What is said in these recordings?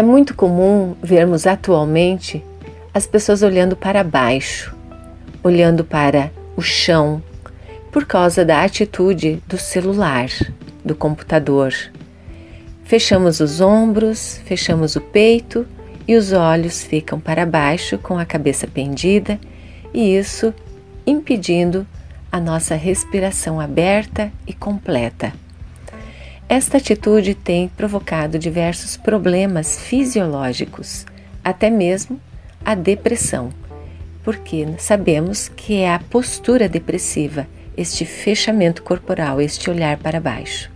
É muito comum vermos atualmente as pessoas olhando para baixo, olhando para o chão, por causa da atitude do celular, do computador. Fechamos os ombros, fechamos o peito e os olhos ficam para baixo com a cabeça pendida, e isso impedindo a nossa respiração aberta e completa. Esta atitude tem provocado diversos problemas fisiológicos, até mesmo a depressão, porque sabemos que é a postura depressiva, este fechamento corporal, este olhar para baixo.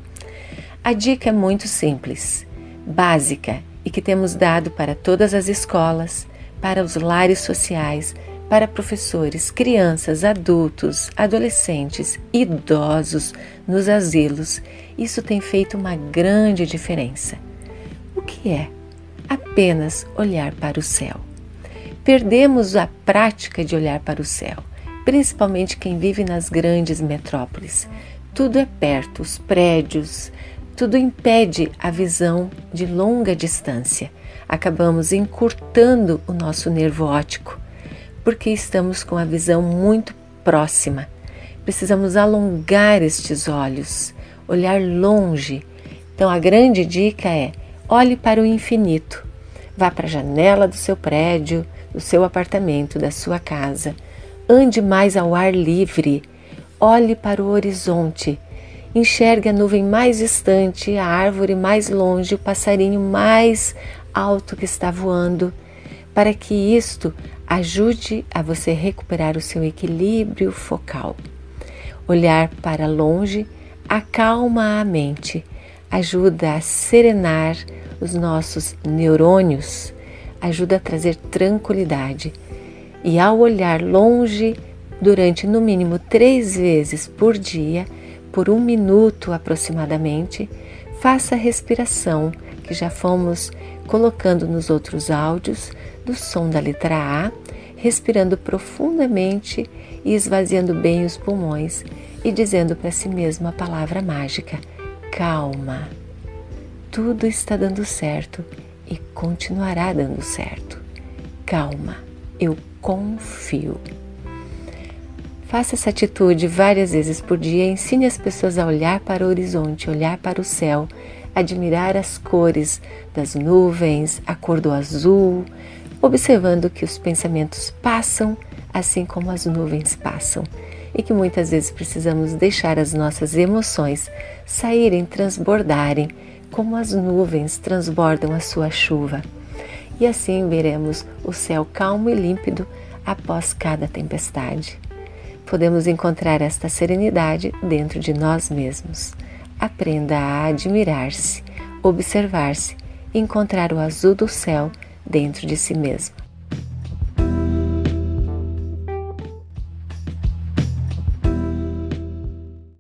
A dica é muito simples, básica e que temos dado para todas as escolas, para os lares sociais, para professores, crianças, adultos, adolescentes, idosos nos asilos. Isso tem feito uma grande diferença. O que é? Apenas olhar para o céu. Perdemos a prática de olhar para o céu, principalmente quem vive nas grandes metrópoles. Tudo é perto, os prédios, tudo impede a visão de longa distância. Acabamos encurtando o nosso nervo óptico porque estamos com a visão muito próxima. Precisamos alongar estes olhos, olhar longe. Então, a grande dica é: olhe para o infinito. Vá para a janela do seu prédio, do seu apartamento, da sua casa. Ande mais ao ar livre. Olhe para o horizonte. Enxergue a nuvem mais distante, a árvore mais longe, o passarinho mais alto que está voando, para que isto ajude a você recuperar o seu equilíbrio focal. Olhar para longe acalma a mente, ajuda a serenar os nossos neurônios, ajuda a trazer tranquilidade. E ao olhar longe durante no mínimo três vezes por dia, por um minuto aproximadamente, faça a respiração que já fomos colocando nos outros áudios do som da letra A, respirando profundamente e esvaziando bem os pulmões e dizendo para si mesmo a palavra mágica: calma. Tudo está dando certo e continuará dando certo. Calma, eu confio. Faça essa atitude várias vezes por dia. Ensine as pessoas a olhar para o horizonte, olhar para o céu, admirar as cores das nuvens, a cor do azul, observando que os pensamentos passam assim como as nuvens passam e que muitas vezes precisamos deixar as nossas emoções saírem, transbordarem, como as nuvens transbordam a sua chuva. E assim veremos o céu calmo e límpido após cada tempestade. Podemos encontrar esta serenidade dentro de nós mesmos. Aprenda a admirar-se, observar-se, encontrar o azul do céu dentro de si mesmo.